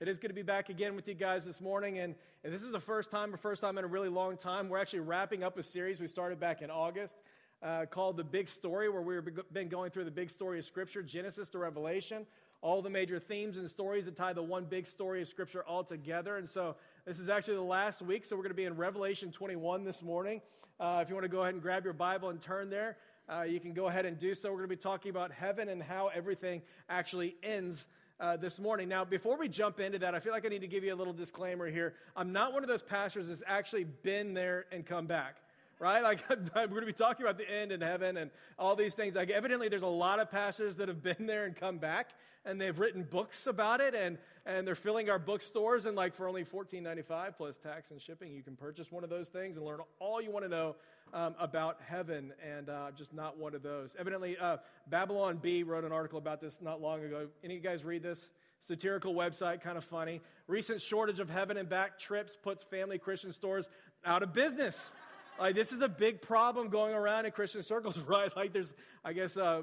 It is good to be back again with you guys this morning. And, and this is the first time, or first time in a really long time. We're actually wrapping up a series we started back in August uh, called The Big Story, where we've been going through the big story of Scripture, Genesis to Revelation, all the major themes and stories that tie the one big story of Scripture all together. And so this is actually the last week, so we're going to be in Revelation 21 this morning. Uh, if you want to go ahead and grab your Bible and turn there, uh, you can go ahead and do so. We're going to be talking about heaven and how everything actually ends uh, this morning. Now, before we jump into that, I feel like I need to give you a little disclaimer here. I'm not one of those pastors that's actually been there and come back right? Like we're going to be talking about the end and heaven and all these things. Like evidently, there's a lot of pastors that have been there and come back, and they've written books about it, and and they're filling our bookstores. And like for only $14.95 plus tax and shipping, you can purchase one of those things and learn all you want to know um, about heaven. And uh, just not one of those. Evidently, uh, Babylon Bee wrote an article about this not long ago. Any of you guys read this? satirical website, kind of funny. Recent shortage of heaven and back trips puts family Christian stores out of business. Like, this is a big problem going around in Christian circles, right? Like, there's, I guess, uh,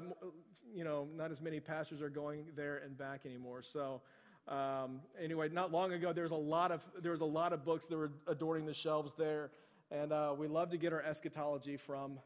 you know, not as many pastors are going there and back anymore. So, um, anyway, not long ago, there was a lot of there was a lot of books that were adorning the shelves there, and uh, we love to get our eschatology from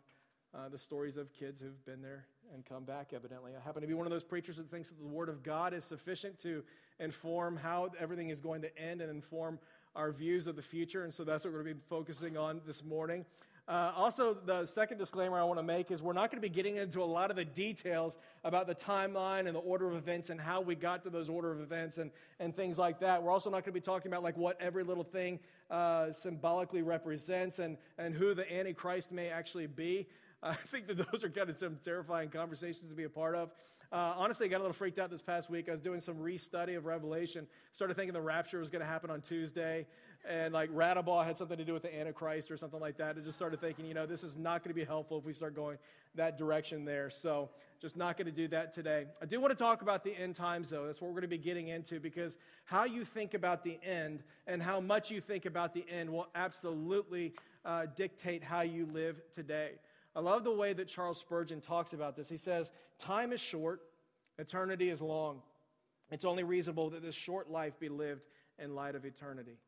uh, the stories of kids who've been there and come back. Evidently, I happen to be one of those preachers that thinks that the Word of God is sufficient to inform how everything is going to end and inform our views of the future. And so that's what we're going to be focusing on this morning. Uh, also, the second disclaimer I want to make is we're not going to be getting into a lot of the details about the timeline and the order of events and how we got to those order of events and, and things like that. We're also not going to be talking about like what every little thing uh, symbolically represents and, and who the Antichrist may actually be. I think that those are kind of some terrifying conversations to be a part of. Uh, honestly, I got a little freaked out this past week. I was doing some restudy of Revelation, started thinking the rapture was going to happen on Tuesday, and like Radabah had something to do with the Antichrist or something like that. I just started thinking, you know, this is not going to be helpful if we start going that direction there. So, just not going to do that today. I do want to talk about the end times, though. That's what we're going to be getting into because how you think about the end and how much you think about the end will absolutely uh, dictate how you live today. I love the way that Charles Spurgeon talks about this. He says, Time is short, eternity is long. It's only reasonable that this short life be lived in light of eternity.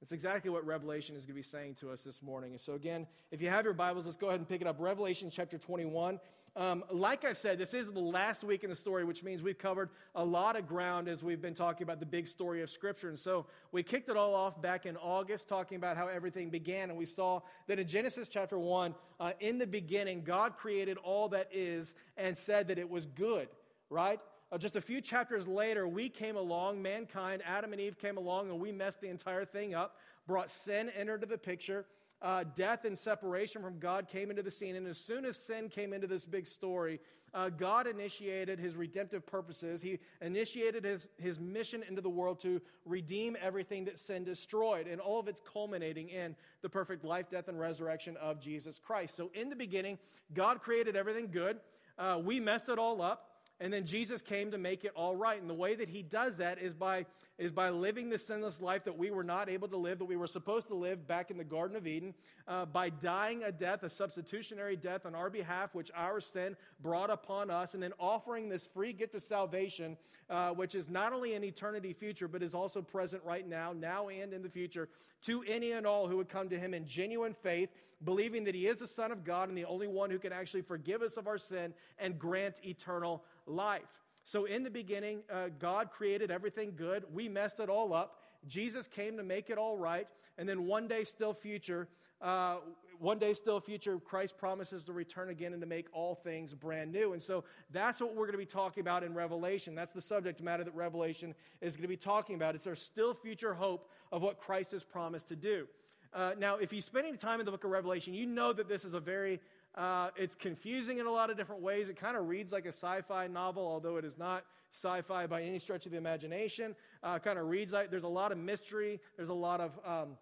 That's exactly what Revelation is going to be saying to us this morning. And so, again, if you have your Bibles, let's go ahead and pick it up. Revelation chapter 21. Um, like I said, this is the last week in the story, which means we've covered a lot of ground as we've been talking about the big story of Scripture. And so, we kicked it all off back in August, talking about how everything began. And we saw that in Genesis chapter 1, uh, in the beginning, God created all that is and said that it was good, right? Uh, just a few chapters later, we came along, mankind, Adam and Eve came along, and we messed the entire thing up, brought sin into the picture. Uh, death and separation from God came into the scene. And as soon as sin came into this big story, uh, God initiated his redemptive purposes. He initiated his, his mission into the world to redeem everything that sin destroyed, and all of it's culminating in the perfect life, death, and resurrection of Jesus Christ. So, in the beginning, God created everything good. Uh, we messed it all up. And then Jesus came to make it all right. And the way that he does that is by, is by living the sinless life that we were not able to live, that we were supposed to live back in the Garden of Eden, uh, by dying a death, a substitutionary death on our behalf, which our sin brought upon us, and then offering this free gift of salvation, uh, which is not only an eternity future, but is also present right now, now and in the future, to any and all who would come to him in genuine faith, believing that he is the Son of God and the only one who can actually forgive us of our sin and grant eternal life. So, in the beginning, uh, God created everything good. We messed it all up. Jesus came to make it all right. And then one day, still future, uh, one day, still future, Christ promises to return again and to make all things brand new. And so that's what we're going to be talking about in Revelation. That's the subject matter that Revelation is going to be talking about. It's our still future hope of what Christ has promised to do. Uh, now, if you spend any time in the book of Revelation, you know that this is a very uh, it's confusing in a lot of different ways. It kind of reads like a sci fi novel, although it is not sci fi by any stretch of the imagination. Uh, kind of reads like there's a lot of mystery, there's a lot of um,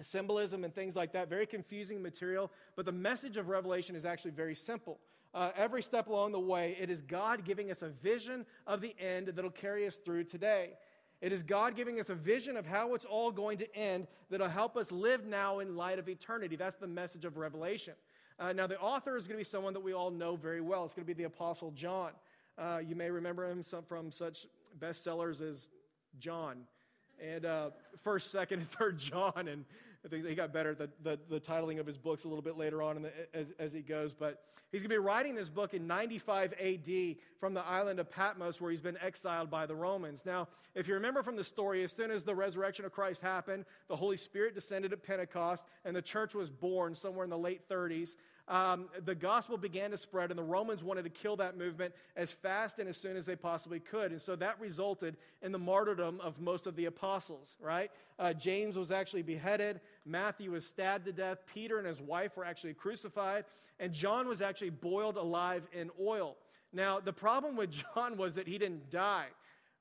symbolism and things like that. Very confusing material. But the message of Revelation is actually very simple. Uh, every step along the way, it is God giving us a vision of the end that'll carry us through today. It is God giving us a vision of how it's all going to end that'll help us live now in light of eternity. That's the message of Revelation. Uh, now, the author is going to be someone that we all know very well. It's going to be the Apostle John. Uh, you may remember him from such bestsellers as John and uh, First, Second, and Third John, and I think he got better at the, the, the titling of his books a little bit later on the, as, as he goes. But he's going to be writing this book in 95 AD from the island of Patmos, where he's been exiled by the Romans. Now, if you remember from the story, as soon as the resurrection of Christ happened, the Holy Spirit descended at Pentecost, and the church was born somewhere in the late 30s um, the gospel began to spread, and the Romans wanted to kill that movement as fast and as soon as they possibly could. And so that resulted in the martyrdom of most of the apostles, right? Uh, James was actually beheaded, Matthew was stabbed to death, Peter and his wife were actually crucified, and John was actually boiled alive in oil. Now, the problem with John was that he didn't die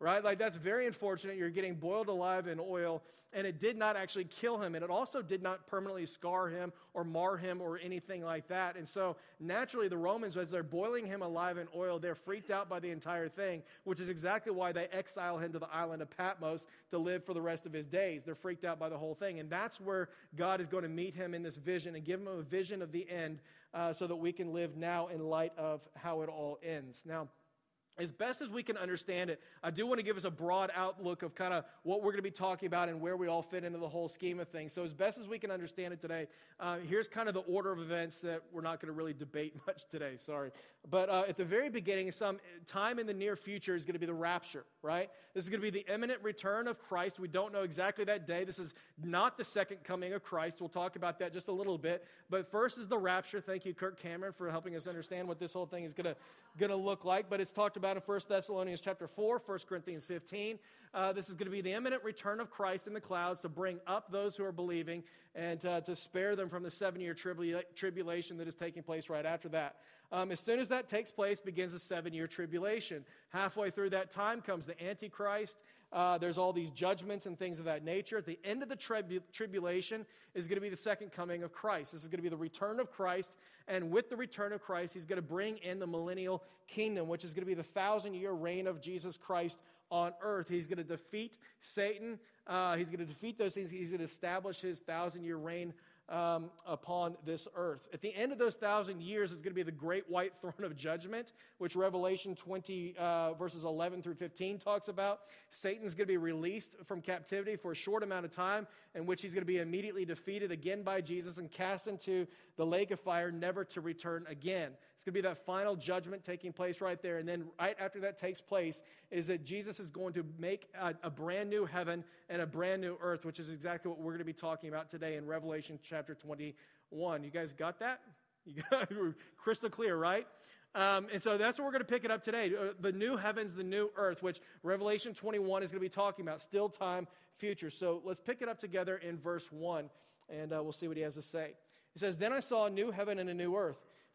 right? Like that's very unfortunate. You're getting boiled alive in oil, and it did not actually kill him, and it also did not permanently scar him or mar him or anything like that. And so naturally, the Romans, as they're boiling him alive in oil, they're freaked out by the entire thing, which is exactly why they exile him to the island of Patmos to live for the rest of his days. They're freaked out by the whole thing, and that's where God is going to meet him in this vision and give him a vision of the end, uh, so that we can live now in light of how it all ends. Now as best as we can understand it, I do want to give us a broad outlook of kind of what we're going to be talking about and where we all fit into the whole scheme of things. So, as best as we can understand it today, uh, here's kind of the order of events that we're not going to really debate much today. Sorry. But uh, at the very beginning, some time in the near future is going to be the rapture, right? This is going to be the imminent return of Christ. We don't know exactly that day. This is not the second coming of Christ. We'll talk about that just a little bit. But first is the rapture. Thank you, Kirk Cameron, for helping us understand what this whole thing is going to, going to look like. But it's talked about in 1 Thessalonians chapter 4, 1 Corinthians 15. Uh, this is going to be the imminent return of Christ in the clouds to bring up those who are believing and uh, to spare them from the seven year tribula- tribulation that is taking place right after that. Um, as soon as that takes place, begins the seven year tribulation. Halfway through that time comes the Antichrist. Uh, there's all these judgments and things of that nature. At the end of the tribu- tribulation is going to be the second coming of Christ. This is going to be the return of Christ. And with the return of Christ, he's going to bring in the millennial kingdom, which is going to be the thousand year reign of Jesus Christ on earth. He's going to defeat Satan. Uh, he's going to defeat those things. He's going to establish his thousand year reign um, upon this earth. At the end of those thousand years is going to be the great white throne of judgment, which Revelation 20, uh, verses 11 through 15 talks about. Satan's going to be released from captivity for a short amount of time, in which he's going to be immediately defeated again by Jesus and cast into the lake of fire, never to return again. It's going to be that final judgment taking place right there. And then, right after that takes place, is that Jesus is going to make a, a, brand new heaven and a brand new earth, which is exactly what we're going to be talking about today in Revelation chapter 21. You guys got that? You got crystal clear, right? Um, and so that's what we're going to pick it up today. Uh, the new heavens, the new earth, which Revelation 21 is going to be talking about, still time, future. So let's pick it up together in verse 1, and uh, we'll see what he has to say. He says, Then I saw a new heaven and a new earth.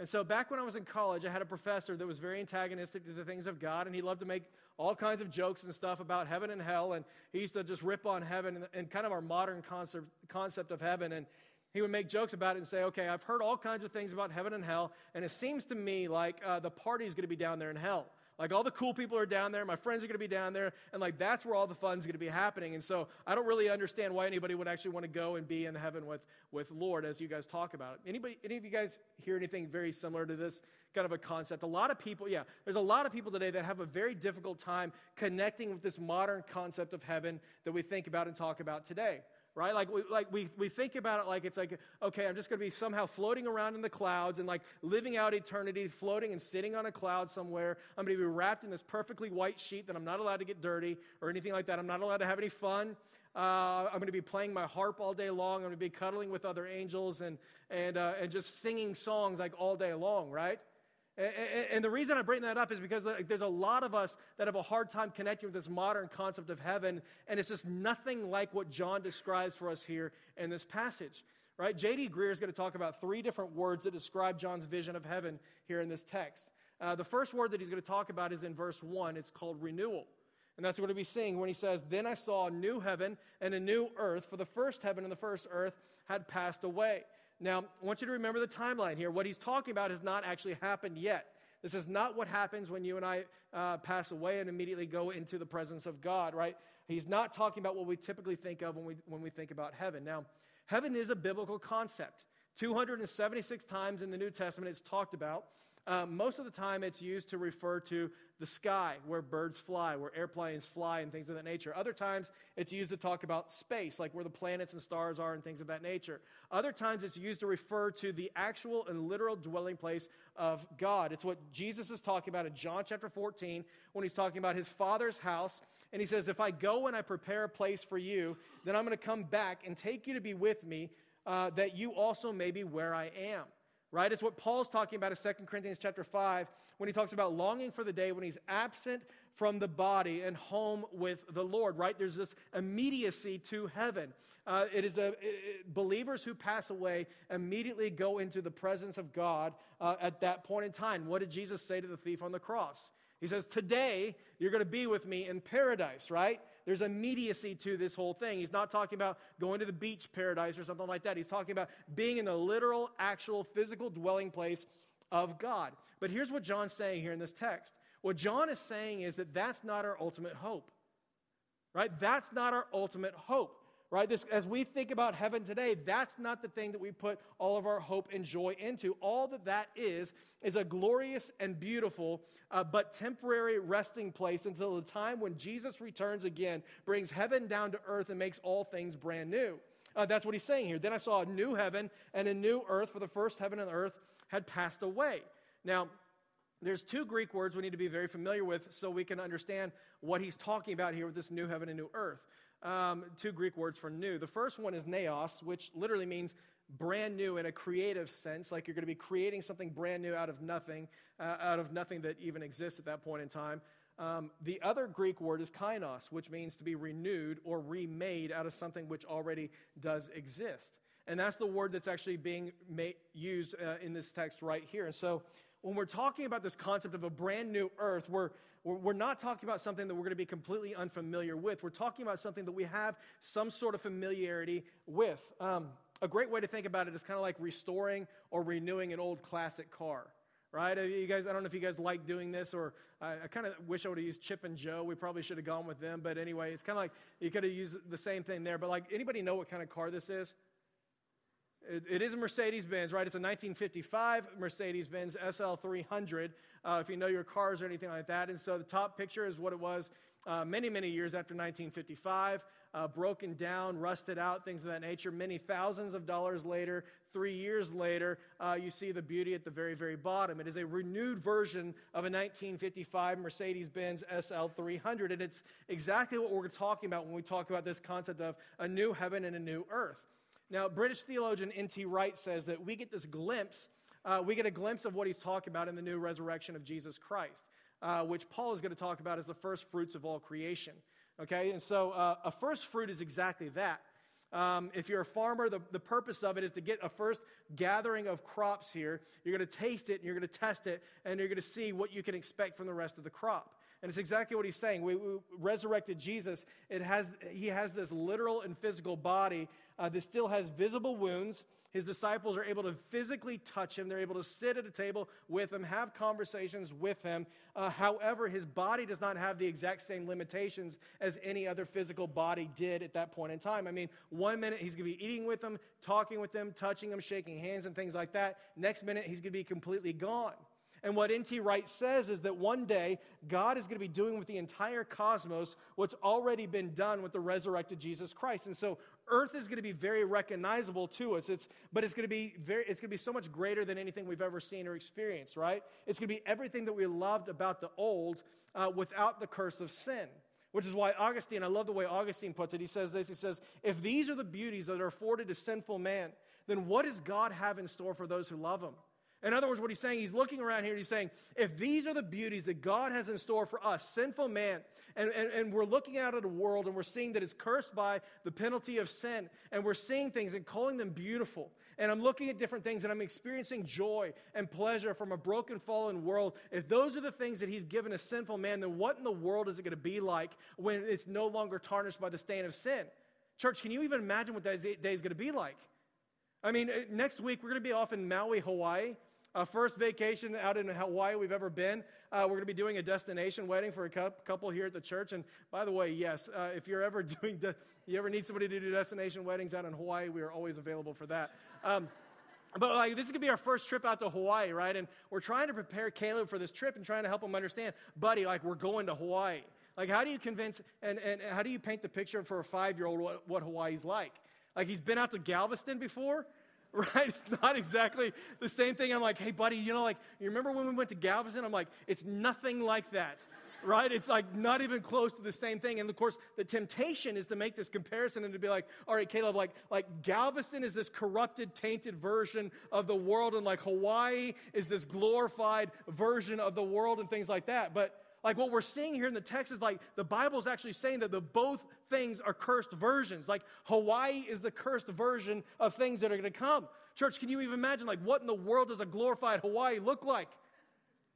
And so back when I was in college, I had a professor that was very antagonistic to the things of God, and he loved to make all kinds of jokes and stuff about heaven and hell, and he used to just rip on heaven and, and kind of our modern concept, concept of heaven. And he would make jokes about it and say, okay, I've heard all kinds of things about heaven and hell, and it seems to me like uh, the party is going to be down there in hell. Like all the cool people are down there, my friends are going to be down there, and like that's where all the fun's going to be happening. And so I don't really understand why anybody would actually want to go and be in heaven with, with Lord as you guys talk about it. Anybody, any of you guys hear anything very similar to this kind of a concept? A lot of people, yeah, there's a lot of people today that have a very difficult time connecting with this modern concept of heaven that we think about and talk about today right? Like, we, like we, we think about it like it's like, okay, I'm just going to be somehow floating around in the clouds and like living out eternity, floating and sitting on a cloud somewhere. I'm going to be wrapped in this perfectly white sheet that I'm not allowed to get dirty or anything like that. I'm not allowed to have any fun. Uh, I'm going to be playing my harp all day long. I'm going to be cuddling with other angels and, and, uh, and just singing songs like all day long, right? And the reason I bring that up is because there's a lot of us that have a hard time connecting with this modern concept of heaven, and it's just nothing like what John describes for us here in this passage. Right? J.D. Greear is going to talk about three different words that describe John's vision of heaven here in this text. Uh, the first word that he's going to talk about is in verse 1. It's called renewal. And that's what we'll be seeing when he says, Then I saw a new heaven and a new earth, for the first heaven and the first earth had passed away. Now, I want you to remember the timeline here. What he's talking about has not actually happened yet. This is not what happens when you and I uh, pass away and immediately go into the presence of God, right? He's not talking about what we typically think of when we, when we think about heaven. Now, heaven is a biblical concept. 276 times in the New Testament it's talked about. Um, most of the time, it's used to refer to the sky, where birds fly, where airplanes fly, and things of that nature. Other times, it's used to talk about space, like where the planets and stars are, and things of that nature. Other times, it's used to refer to the actual and literal dwelling place of God. It's what Jesus is talking about in John chapter 14 when he's talking about his Father's house. And he says, If I go and I prepare a place for you, then I'm going to come back and take you to be with me, uh, that you also may be where I am right? It's what Paul's talking about in 2 Corinthians chapter 5 when he talks about longing for the day when he's absent from the body and home with the Lord, right? There's this immediacy to heaven. Uh, it is a it, believers who pass away immediately go into the presence of God uh, at that point in time. What did Jesus say to the thief on the cross? He says, Today you're going to be with me in paradise, right? There's immediacy to this whole thing. He's not talking about going to the beach paradise or something like that. He's talking about being in the literal, actual, physical dwelling place of God. But here's what John's saying here in this text. What John is saying is that that's not our ultimate hope, right? That's not our ultimate hope right? This, as we think about heaven today, that's not the thing that we put all of our hope and joy into. All that that is, is a glorious and beautiful, uh, but temporary resting place until the time when Jesus returns again, brings heaven down to earth, and makes all things brand new. Uh, that's what he's saying here. Then I saw a new heaven and a new earth, for the first heaven and earth had passed away. Now, there's two Greek words we need to be very familiar with so we can understand what he's talking about here with this new heaven and new earth um, two Greek words for new. The first one is neos, which literally means brand new in a creative sense, like you're going to be creating something brand new out of nothing, uh, out of nothing that even exists at that point in time. Um, the other Greek word is kainos, which means to be renewed or remade out of something which already does exist. And that's the word that's actually being made, used uh, in this text right here. And so when we're talking about this concept of a brand new earth, we're, we're not talking about something that we're going to be completely unfamiliar with. We're talking about something that we have some sort of familiarity with. Um, a great way to think about it is kind of like restoring or renewing an old classic car right? You guys, I don't know if you guys like doing this, or I, I kind of wish I would have used Chip and Jo. We probably should have gone with them, but anyway, it's kind of like you could have used the same thing there. But like, anybody know what kind of car this is? It, is a Mercedes Benz, right? It's a 1955 Mercedes Benz SL300, uh, if you know your cars or anything like that. And so the top picture is what it was uh, many, many years after 1955, uh, broken down, rusted out, things of that nature. Many thousands of dollars later, three years later, uh, you see the beauty at the very, very bottom. It is a renewed version of a 1955 Mercedes Benz SL300. And it's exactly what we're talking about when we talk about this concept of a new heaven and a new earth. Now, British theologian N.T. Wright says that we get this glimpse, uh, we get a glimpse of what he's talking about in the new resurrection of Jesus Christ, uh, which Paul is going to talk about as the first fruits of all creation. Okay, and so uh, a first fruit is exactly that. Um, if you're a farmer, the, the purpose of it is to get a first gathering of crops here. You're going to taste it and you're going to test it, and you're going to see what you can expect from the rest of the crop. And it's exactly what he's saying. We, we resurrected Jesus. It has, he has this literal and physical body uh, still has visible wounds. His disciples are able to physically touch him. They're able to sit at a table with him, have conversations with him. Uh, however, his body does not have the exact same limitations as any other physical body did at that point in time. I mean, one minute he's going to be eating with them, talking with them, touching them, shaking hands, and things like that. Next minute he's going to be completely gone. And what N.T. Wright says is that one day God is going to be doing with the entire cosmos what's already been done with the resurrected Jesus Christ. And so earth is going to be very recognizable to us. It's, but it's going to be very, it's going to be so much greater than anything we've ever seen or experienced, right? It's going to be everything that we loved about the old uh, without the curse of sin. Which is why Augustine, I love the way Augustine puts it. He says this He says, If these are the beauties that are afforded to sinful man, then what does God have in store for those who love him? In other words, what he's saying, he's looking around here and he's saying, if these are the beauties that God has in store for us, sinful man, and, and, and we're looking out at a world and we're seeing that it's cursed by the penalty of sin, and we're seeing things and calling them beautiful, and I'm looking at different things and I'm experiencing joy and pleasure from a broken, fallen world, if those are the things that he's given a sinful man, then what in the world is it going to be like when it's no longer tarnished by the stain of sin? Church, can you even imagine what that day is going to be like? I mean, uh, next week we're going to be off in Maui, Hawaii. Uh, first vacation out in Hawaii we've ever been. Uh, we're going to be doing a destination wedding for a couple here at the church. And by the way, yes, uh, if you're ever doing, de- you ever need somebody to do destination weddings out in Hawaii, we are always available for that. Um, but like this is gonna be our first trip out to Hawaii, right? And we're trying to prepare Caleb for this trip and trying to help him understand, buddy, like we're going to Hawaii. Like, how do you convince and, and how do you paint the picture for a five year old what, what Hawaii's like? Like he's been out to Galveston before, right? It's not exactly the same thing. I'm like, hey, buddy, you know, like, you remember when we went to Galveston? I'm like, it's nothing like that, right? It's like not even close to the same thing. And of course, the temptation is to make this comparison and to be like, all right, Caleb, like, like Galveston is this corrupted, tainted version of the world, and like Hawaii is this glorified version of the world and things like that. But like what we're seeing here in the text is like the Bible's actually saying that the both things are cursed versions. Like Hawaii is the cursed version of things that are going to come. Church, can you even imagine like what in the world does a glorified Hawaii look like?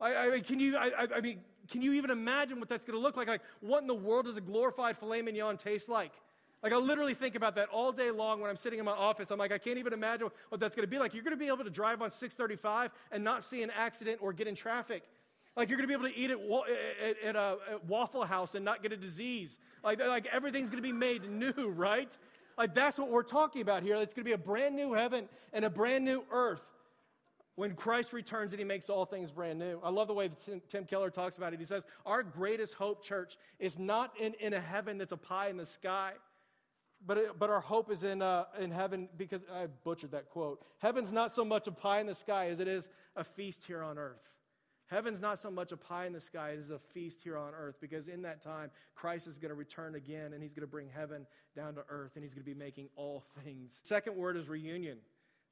I, I mean, can you? I, I mean, can you even imagine what that's going to look like? Like, what in the world does a glorified filet mignon taste like? Like, I literally think about that all day long when I'm sitting in my office. I'm like, I can't even imagine what that's going to be like. You're going to be able to drive on 635 and not see an accident or get in traffic. Like you're going to be able to eat at, at, at a at Waffle House and not get a disease. Like, like everything's going to be made new, right? Like that's what we're talking about here. It's going to be a brand new heaven and a brand new earth when Christ returns and he makes all things brand new. I love the way Tim Keller talks about it. He says, Our greatest hope, church, is not in, in a heaven that's a pie in the sky. But, it, but our hope is in, uh, in heaven because I butchered that quote. Heaven's not so much a pie in the sky as it is a feast here on earth. Heaven's not so much a pie in the sky as a feast here on earth because in that time, Christ is going to return again and he's going to bring heaven down to earth and he's going to be making all things. Second word is reunion.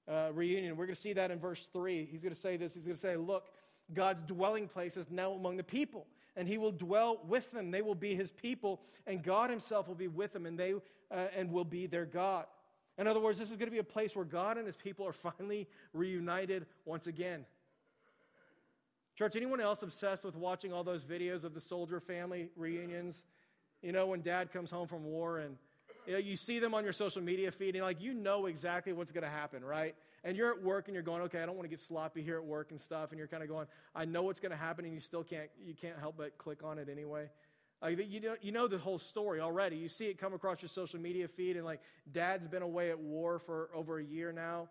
Uh, reunion. We're going to see that in verse 3. He's going to say this. He's going to say, Look, God's dwelling place is now among the people, and he will dwell with them. They will be his people, and God himself will be with them, and they uh, and will be their God. In other words, this is going to be a place where God and his people are finally reunited once again. Church, anyone else obsessed with watching all those videos of the soldier family reunions? You know, when dad comes home from war and you, know, you see them on your social media feed and like you know exactly what's going to happen, right? And you're at work and you're going, okay, I don't want to get sloppy here at work and stuff. And you're kind of going, I know what's going to happen, and you still can't, you can't help but click on it anyway. Like you know, you know the whole story already. You see it come across your social media feed, and like dad's been away at war for over a year now,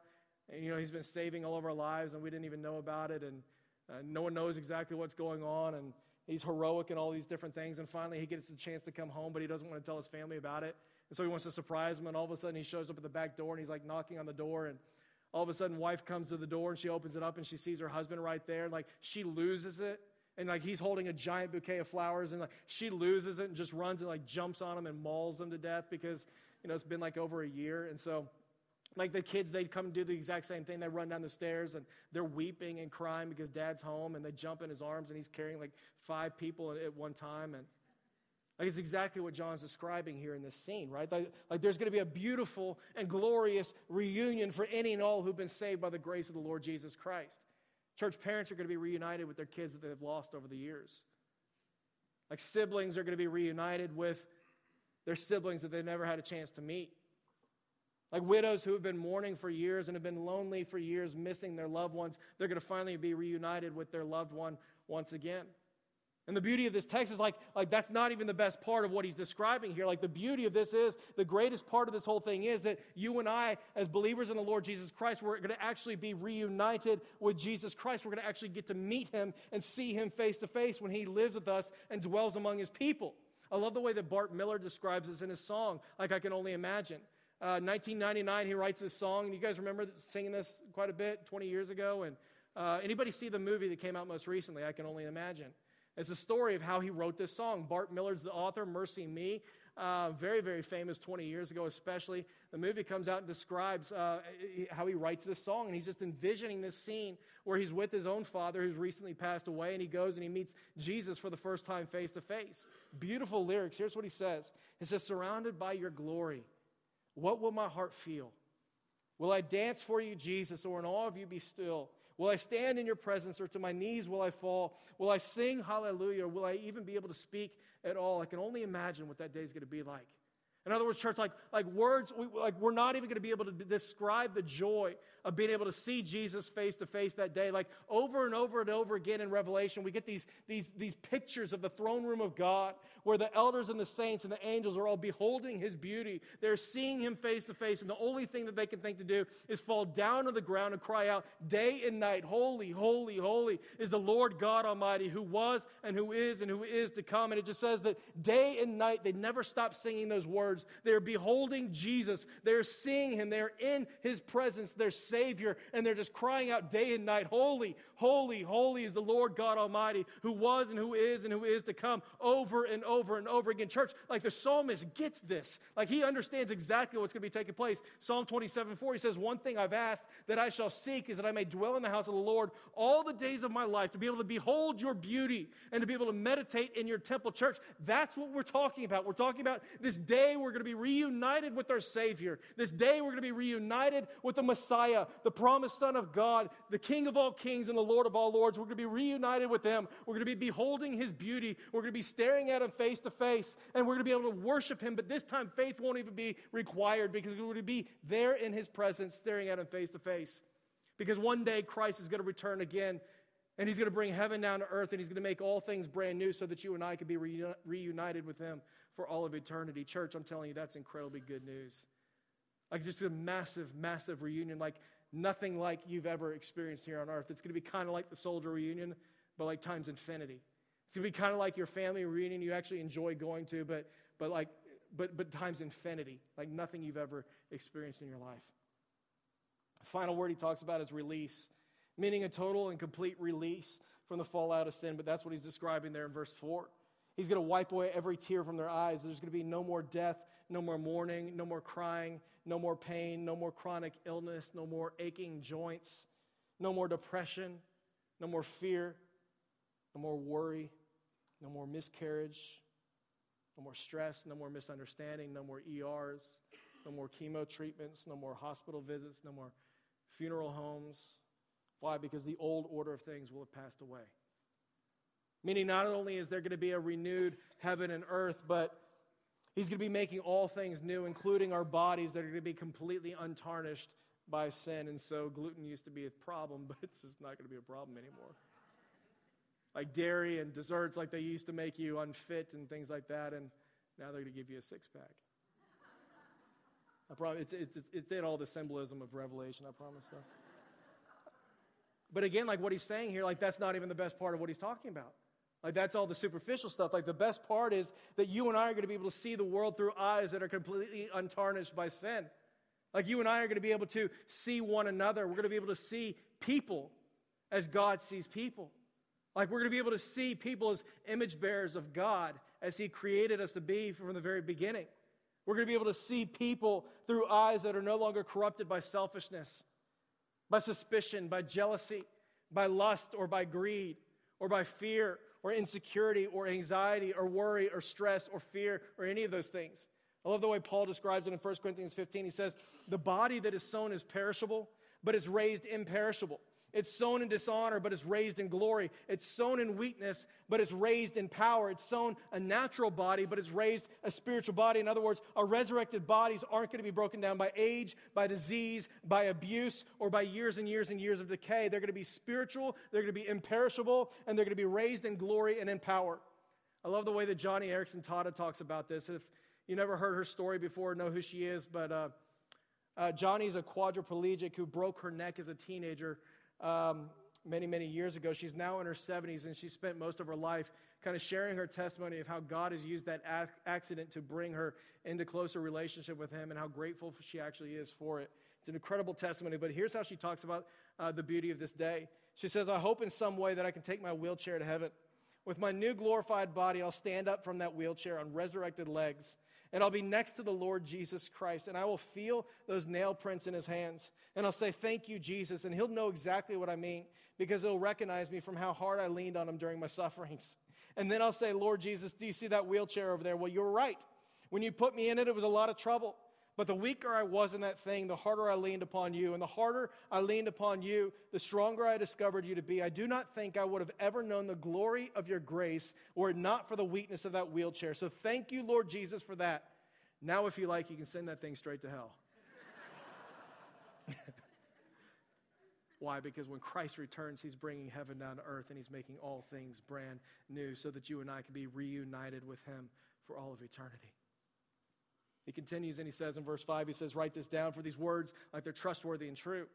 and you know he's been saving all of our lives, and we didn't even know about it. And uh, no one knows exactly what's going on, and he's heroic and all these different things. And finally, he gets the chance to come home, but he doesn't want to tell his family about it. And so he wants to surprise them, and all of a sudden, he shows up at the back door, and he's like knocking on the door, and all of a sudden, wife comes to the door, and she opens it up, and she sees her husband right there, and like she loses it. And like he's holding a giant bouquet of flowers, and like she loses it and just runs and like jumps on him and mauls him to death because you know it's been like over a year. And so like the kids, they'd come do the exact same thing. They run down the stairs and they're weeping and crying because dad's home and they jump in his arms and he's carrying like five people at one time. And like it's exactly what John's describing here in this scene, right? Like, like there's going to be a beautiful and glorious reunion for any and all who've been saved by the grace of the Lord Jesus Christ. Church parents are going to be reunited with their kids that they've lost over the years. Like siblings are going to be reunited with their siblings that they've never had a chance to meet. Like widows who have been mourning for years and have been lonely for years, missing their loved ones, they're going to finally be reunited with their loved one once again. And the beauty of this text is like, like that's not even the best part of what he's describing here. Like the beauty of this is the greatest part of this whole thing is that you and I, as believers in the Lord Jesus Christ, we're going to actually be reunited with Jesus Christ. We're going to actually get to meet him and see him face to face when he lives with us and dwells among his people. I love the way that Bart Millard describes this in his song, like I can only imagine. 1999, uh, he writes this song. And you guys remember singing this quite a bit 20 years ago? And uh, anybody see the movie that came out most recently? I can only imagine. It's a story of how he wrote this song. Bart Millard's the author, MercyMe. uh, very, very famous 20 years ago, especially. The movie comes out and describes uh, how he writes this song, and he's just envisioning this scene where he's with his own father who's recently passed away, and he goes and he meets Jesus for the first time face to face. Beautiful lyrics. Here's what he says He says, Surrounded by your glory, what will my heart feel? Will I dance for you, Jesus, or in awe of you be still? Will I stand in your presence or to my knees will I fall? Will I sing hallelujah? Or will I even be able to speak at all? I can only imagine what that day is going to be like. In other words, church, like, like words, we, like we're not even going to be able to describe the joy of being able to see Jesus face to face that day. Like over and over and over again in Revelation, we get these, these, these pictures of the throne room of God where the elders and the saints and the angels are all beholding his beauty. They're seeing him face to face, and the only thing that they can think to do is fall down on the ground and cry out day and night, Holy, holy, holy is the Lord God Almighty who was and who is and who is to come. And it just says that day and night they never stop singing those words. They're beholding Jesus, they're seeing him, they're in his presence. They're Savior, and they're just crying out day and night, Holy, holy, holy is the Lord God Almighty, who was and who is and who is to come, over and over and over again. Church, like the psalmist gets this. Like he understands exactly what's going to be taking place. Psalm 27 4, he says, One thing I've asked that I shall seek is that I may dwell in the house of the Lord all the days of my life, to be able to behold your beauty and to be able to meditate in your temple. Church, that's what we're talking about. We're talking about this day we're going to be reunited with our Savior. This day we're going to be reunited with the Messiah the promised Son of God, the King of all kings and the Lord of all lords. We're going to be reunited with Him. We're going to be beholding His beauty. We're going to be staring at Him face to face, and we're going to be able to worship Him. But this time, faith won't even be required because we're going to be there in His presence, staring at Him face to face. Because one day Christ is going to return again, and He's going to bring heaven down to earth, and He's going to make all things brand new so that you and I can be reunited with Him for all of eternity. Church, I'm telling you, that's incredibly good news. Like just a massive, massive reunion, like nothing like you've ever experienced here on earth. It's going to be kind of like the soldier reunion, but like times infinity. It's going to be kind of like your family reunion you actually enjoy going to, but, but like, but, but times infinity, like nothing you've ever experienced in your life. The final word he talks about is release, meaning a total and complete release from the fallout of sin, but that's what he's describing there in verse 4. He's going to wipe away every tear from their eyes. There's going to be no more death, no more mourning, no more crying, no more pain, no more chronic illness, no more aching joints, no more depression, no more fear, no more worry, no more miscarriage, no more stress, no more misunderstanding, no more ERs, no more chemo treatments, no more hospital visits, no more funeral homes. Why? Because the old order of things will have passed away. Meaning, not only is there going to be a renewed heaven and earth, but He's going to be making all things new, including our bodies that are going to be completely untarnished by sin. And so gluten used to be a problem, but it's just not going to be a problem anymore. Like dairy and desserts, like they used to make you unfit and things like that, and now they're going to give you a six pack. I promise, it's, it's, it's, it's in all the symbolism of Revelation, I promise so. But again, like what he's saying here, like that's not even the best part of what he's talking about. Like, that's all the superficial stuff. Like, the best part is that you and I are going to be able to see the world through eyes that are completely untarnished by sin. Like, you and I are going to be able to see one another. We're going to be able to see people as God sees people. Like, we're going to be able to see people as image bearers of God as He created us to be from the very beginning. We're going to be able to see people through eyes that are no longer corrupted by selfishness, by suspicion, by jealousy, by lust, or by greed, or by fear, or insecurity or anxiety or worry or stress or fear or any of those things. I love the way Paul describes it in 1 Corinthians 15. He says, The body that is sown is perishable, but is raised imperishable. It's sown in dishonor, but it's raised in glory. It's sown in weakness, but it's raised in power. It's sown a natural body, but it's raised a spiritual body. In other words, our resurrected bodies aren't going to be broken down by age, by disease, by abuse, or by years and years and years of decay. They're going to be spiritual, they're going to be imperishable, and they're going to be raised in glory and in power. I love the way that Joni Eareckson Tada talks about this. If you never heard her story before, know who she is, but uh, uh, Joni's a quadriplegic who broke her neck as a teenager um, many, many years ago. She's now in her 70s, and she spent most of her life kind of sharing her testimony of how God has used that ac- accident to bring her into closer relationship with Him and how grateful she actually is for it. It's an incredible testimony, but here's how she talks about uh, the beauty of this day. She says, I hope in some way that I can take my wheelchair to heaven. With my new glorified body, I'll stand up from that wheelchair on resurrected legs and I'll be next to the Lord Jesus Christ, and I will feel those nail prints in his hands. And I'll say, Thank you, Jesus. And he'll know exactly what I mean because he'll recognize me from how hard I leaned on him during my sufferings. And then I'll say, Lord Jesus, do you see that wheelchair over there? Well, you're right. When you put me in it, it was a lot of trouble. But the weaker I was in that thing, the harder I leaned upon you. And the harder I leaned upon you, the stronger I discovered you to be. I do not think I would have ever known the glory of your grace were it not for the weakness of that wheelchair. So thank you, Lord Jesus, for that. Now, if you like, you can send that thing straight to hell. Why? Because when Christ returns, he's bringing heaven down to earth and he's making all things brand new so that you and I can be reunited with him for all of eternity. He continues and he says in verse 5, he says, Write this down for these words like they're trustworthy and true.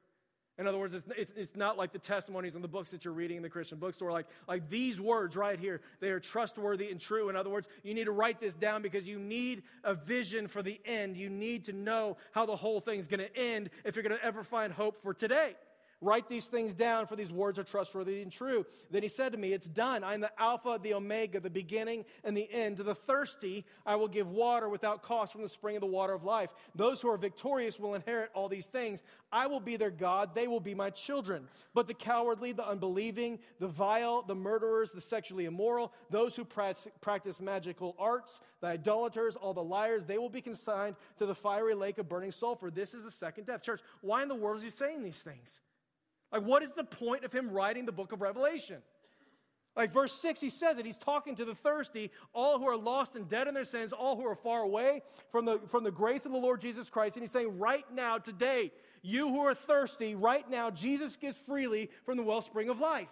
In other words, it's, it's, it's, not like the testimonies in the books that you're reading in the Christian bookstore. Like, like these words right here, they are trustworthy and true. In other words, you need to write this down because you need a vision for the end. You need to know how the whole thing's going to end if you're going to ever find hope for today. Write these things down, for these words are trustworthy and true. Then he said to me, It's done. I am the Alpha, the Omega, the beginning and the end. To the thirsty, I will give water without cost from the spring of the water of life. Those who are victorious will inherit all these things. I will be their God, they will be my children. But the cowardly, the unbelieving, the vile, the murderers, the sexually immoral, those who practice magical arts, the idolaters, all the liars, they will be consigned to the fiery lake of burning sulfur. This is the second death. Church, why in the world is he saying these things? Like, what is the point of him writing the book of Revelation? Like, verse 6, he says it. He's talking to the thirsty, all who are lost and dead in their sins, all who are far away from the, from the grace of the Lord Jesus Christ. And he's saying, right now, today, you who are thirsty, right now, Jesus gives freely from the wellspring of life.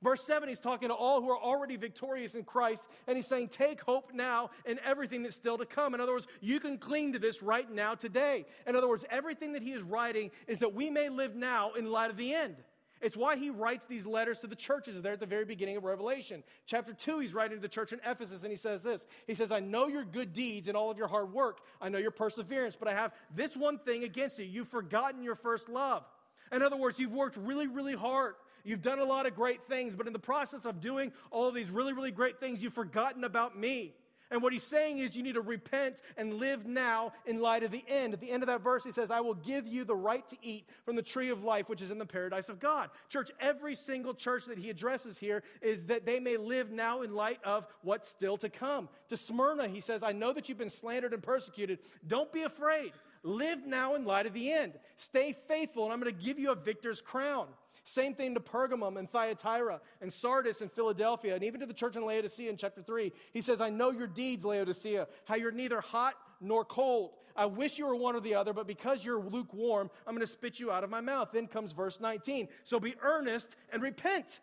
Verse 7, he's talking to all who are already victorious in Christ, and he's saying, Take hope now in everything that's still to come. In other words, you can cling to this right now, today. In other words, everything that he is writing is that we may live now in light of the end. It's why he writes these letters to the churches there at the very beginning of Revelation. Chapter 2, he's writing to the church in Ephesus, and he says this He says, I know your good deeds and all of your hard work. I know your perseverance, but I have this one thing against you. You've forgotten your first love. In other words, you've worked really, really hard. You've done a lot of great things, but in the process of doing all these really, really great things, you've forgotten about me. And what he's saying is you need to repent and live now in light of the end. At the end of that verse, he says, I will give you the right to eat from the tree of life, which is in the paradise of God. Church, every single church that he addresses here is that they may live now in light of what's still to come. To Smyrna, he says, I know that you've been slandered and persecuted. Don't be afraid. Live now in light of the end. Stay faithful, and I'm going to give you a victor's crown. Same thing to Pergamum and Thyatira and Sardis and Philadelphia, and even to the church in Laodicea in chapter 3. He says, I know your deeds, Laodicea, how you're neither hot nor cold. I wish you were one or the other, but because you're lukewarm, I'm going to spit you out of my mouth. Then comes verse 19. So be earnest and repent.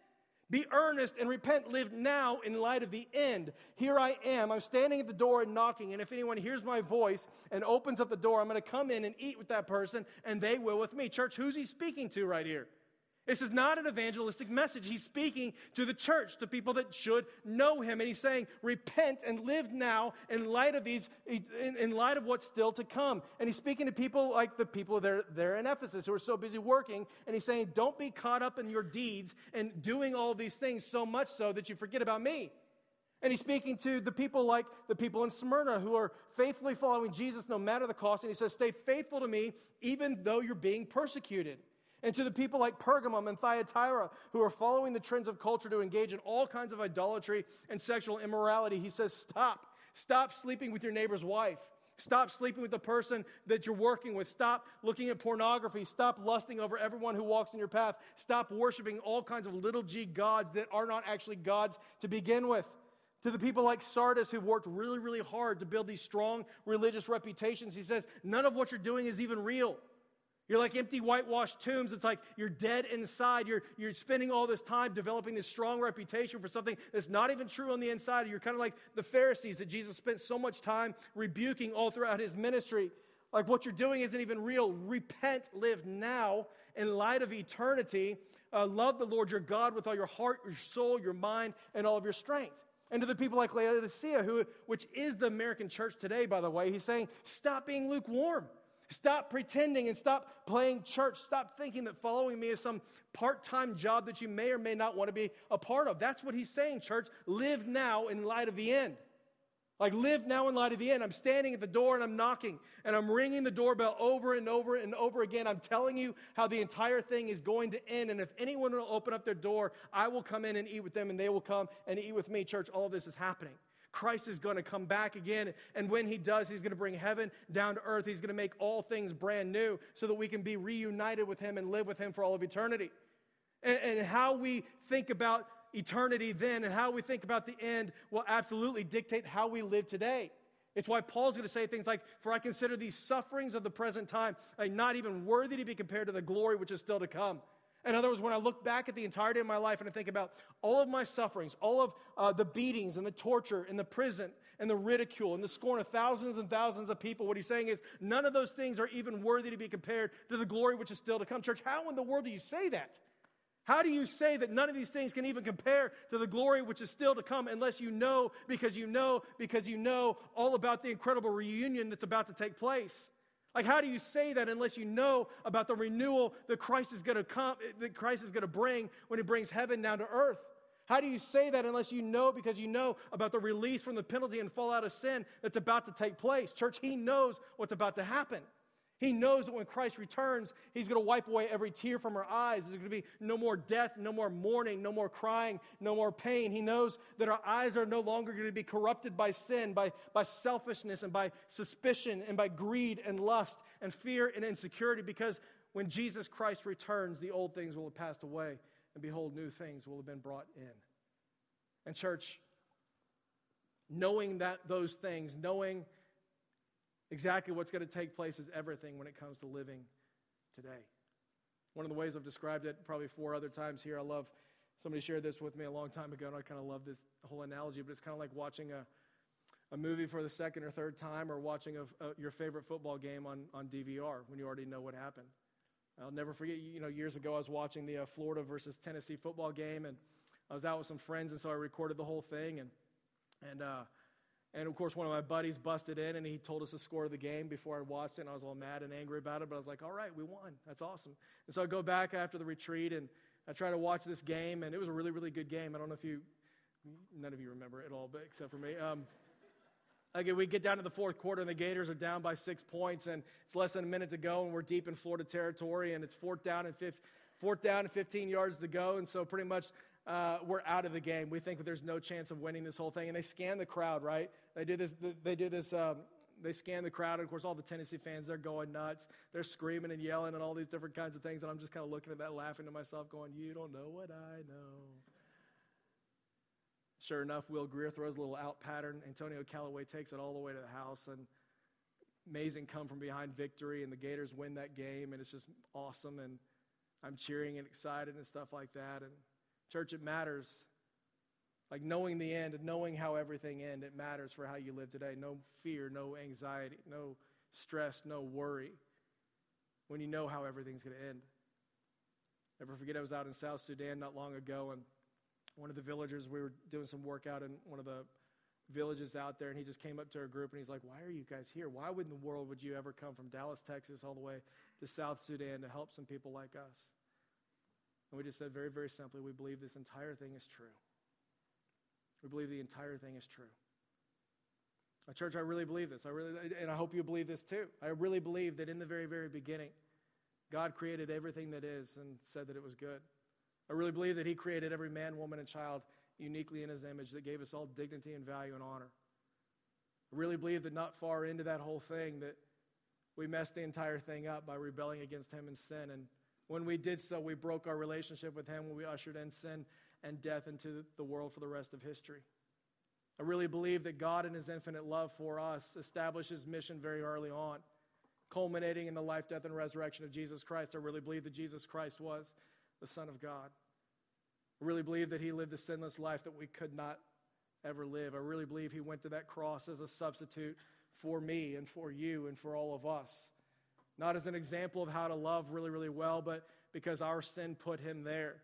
Be earnest and repent. Live now in light of the end. Here I am. I'm standing at the door and knocking. And if anyone hears my voice and opens up the door, I'm going to come in and eat with that person, and they will with me. Church, who's he speaking to right here? This is not an evangelistic message. He's speaking to the church, to people that should know him. And he's saying, repent and live now in light of these, in, in light of what's still to come. And he's speaking to people like the people there, there in Ephesus who are so busy working. And he's saying, don't be caught up in your deeds and doing all these things so much so that you forget about me. And he's speaking to the people like the people in Smyrna who are faithfully following Jesus no matter the cost. And he says, stay faithful to me even though you're being persecuted and to the people like Pergamum and Thyatira who are following the trends of culture to engage in all kinds of idolatry and sexual immorality, he says, Stop. Stop sleeping with your neighbor's wife. Stop sleeping with the person that you're working with. Stop looking at pornography. Stop lusting over everyone who walks in your path. Stop worshiping all kinds of little g gods that are not actually gods to begin with. To the people like Sardis who've worked really, really hard to build these strong religious reputations, he says, none of what you're doing is even real. You're like empty whitewashed tombs. It's like you're dead inside. You're, you're spending all this time developing this strong reputation for something that's not even true on the inside. You're kind of like the Pharisees that Jesus spent so much time rebuking all throughout his ministry. Like what you're doing isn't even real. Repent, live now in light of eternity. Uh, love the Lord your God with all your heart, your soul, your mind, and all of your strength. And to the people like Laodicea, who, which is the American church today, by the way, he's saying, stop being lukewarm. Stop pretending and stop playing church. Stop thinking that following me is some part time job that you may or may not want to be a part of. That's what he's saying, church. Live now in light of the end. Like, live now in light of the end. I'm standing at the door and I'm knocking and I'm ringing the doorbell over and over and over again. I'm telling you how the entire thing is going to end. And if anyone will open up their door, I will come in and eat with them and they will come and eat with me. Church, all of this is happening. Christ is going to come back again. And when he does, he's going to bring heaven down to earth. He's going to make all things brand new so that we can be reunited with him and live with him for all of eternity. And, and how we think about eternity then and how we think about the end will absolutely dictate how we live today. It's why Paul's going to say things like, For I consider these sufferings of the present time not even worthy to be compared to the glory which is still to come. In other words, when I look back at the entirety of my life and I think about all of my sufferings, all of uh, the beatings and the torture and the prison and the ridicule and the scorn of thousands and thousands of people, what he's saying is none of those things are even worthy to be compared to the glory which is still to come. Church, how in the world do you say that? How do you say that none of these things can even compare to the glory which is still to come unless you know, because you know, because you know all about the incredible reunion that's about to take place? Like, how do you say that unless you know about the renewal that Christ is going to come, that Christ is going to bring when he brings heaven down to earth? How do you say that unless you know because you know about the release from the penalty and fallout of sin that's about to take place? Church, he knows what's about to happen. He knows that when Christ returns, He's going to wipe away every tear from our eyes. There's going to be no more death, no more mourning, no more crying, no more pain. He knows that our eyes are no longer going to be corrupted by sin, by, by selfishness, and by suspicion, and by greed and lust, and fear and insecurity, because when Jesus Christ returns, the old things will have passed away, and behold, new things will have been brought in. And, church, knowing that those things, knowing Exactly what's going to take place is everything when it comes to living today. One of the ways I've described it probably four other times here, I love, somebody shared this with me a long time ago, and I kind of love this whole analogy, but it's kind of like watching a, a movie for the second or third time or watching a, a, your favorite football game on, on DVR when you already know what happened. I'll never forget, you know, years ago I was watching the uh, Florida versus Tennessee football game, and I was out with some friends, and so I recorded the whole thing, and, and, uh, and of course, one of my buddies busted in and he told us the score of the game before I watched it. And I was all mad and angry about it. But I was like, all right, we won. That's awesome. And so I go back after the retreat and I try to watch this game. And it was a really, really good game. I don't know if you, none of you remember it at all, but except for me. Um, Again, we get down to the fourth quarter and the Gators are down by six points, and it's less than a minute to go, and we're deep in Florida territory, and it's fourth down and fifth, fourth down and 15 yards to go, and so pretty much uh, we're out of the game. We think there's no chance of winning this whole thing. And they scan the crowd, right? They do this, they do this, um, they scan the crowd. And of course, all the Tennessee fans, they're going nuts. They're screaming and yelling and all these different kinds of things. And I'm just kind of looking at that, laughing to myself, going, You don't know what I know. Sure enough, Will Grier throws a little out pattern. Antonio Callaway takes it all the way to the house. And amazing come from behind victory. And the Gators win that game. And it's just awesome. And I'm cheering and excited and stuff like that. And Church, it matters. Like knowing the end and knowing how everything ends, it matters for how you live today. No fear, no anxiety, no stress, no worry when you know how everything's going to end. Never forget, I was out in South Sudan not long ago, and one of the villagers, we were doing some work out in one of the villages out there, and he just came up to our group and he's like, Why are you guys here? Why would in the world would you ever come from Dallas, Texas, all the way to South Sudan to help some people like us? And we just said very, very simply, we believe this entire thing is true. We believe the entire thing is true. A church, I really believe this. I really, and I hope you believe this too. I really believe that in the very, very beginning, God created everything that is and said that it was good. I really believe that He created every man, woman, and child uniquely in His image that gave us all dignity and value and honor. I really believe that not far into that whole thing that we messed the entire thing up by rebelling against Him in sin and when we did so, we broke our relationship with Him when we ushered in sin and death into the world for the rest of history. I really believe that God, in His infinite love for us, established His mission very early on, culminating in the life, death, and resurrection of Jesus Christ. I really believe that Jesus Christ was the Son of God. I really believe that He lived a sinless life that we could not ever live. I really believe He went to that cross as a substitute for me and for you and for all of us. Not as an example of how to love really, really well, but because our sin put him there.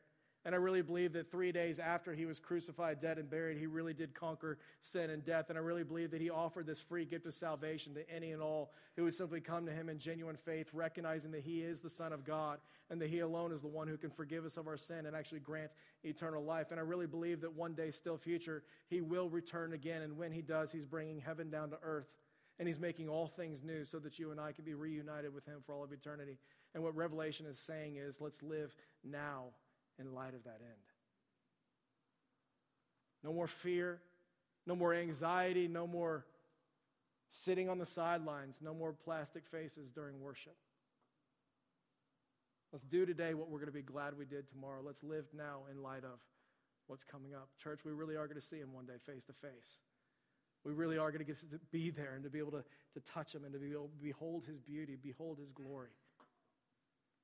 And I really believe that three days after he was crucified, dead, and buried, he really did conquer sin and death. And I really believe that he offered this free gift of salvation to any and all who would simply come to him in genuine faith, recognizing that he is the Son of God and that he alone is the one who can forgive us of our sin and actually grant eternal life. And I really believe that one day, still future, he will return again. And when he does, he's bringing heaven down to earth and he's making all things new so that you and I can be reunited with him for all of eternity. And what Revelation is saying is let's live now in light of that end. No more fear, no more anxiety, no more sitting on the sidelines, no more plastic faces during worship. Let's do today what we're going to be glad we did tomorrow. Let's live now in light of what's coming up. Church, we really are going to see him one day face to face. We really are going to get to be there and to be able to, to touch him and to be able to behold his beauty, behold his glory.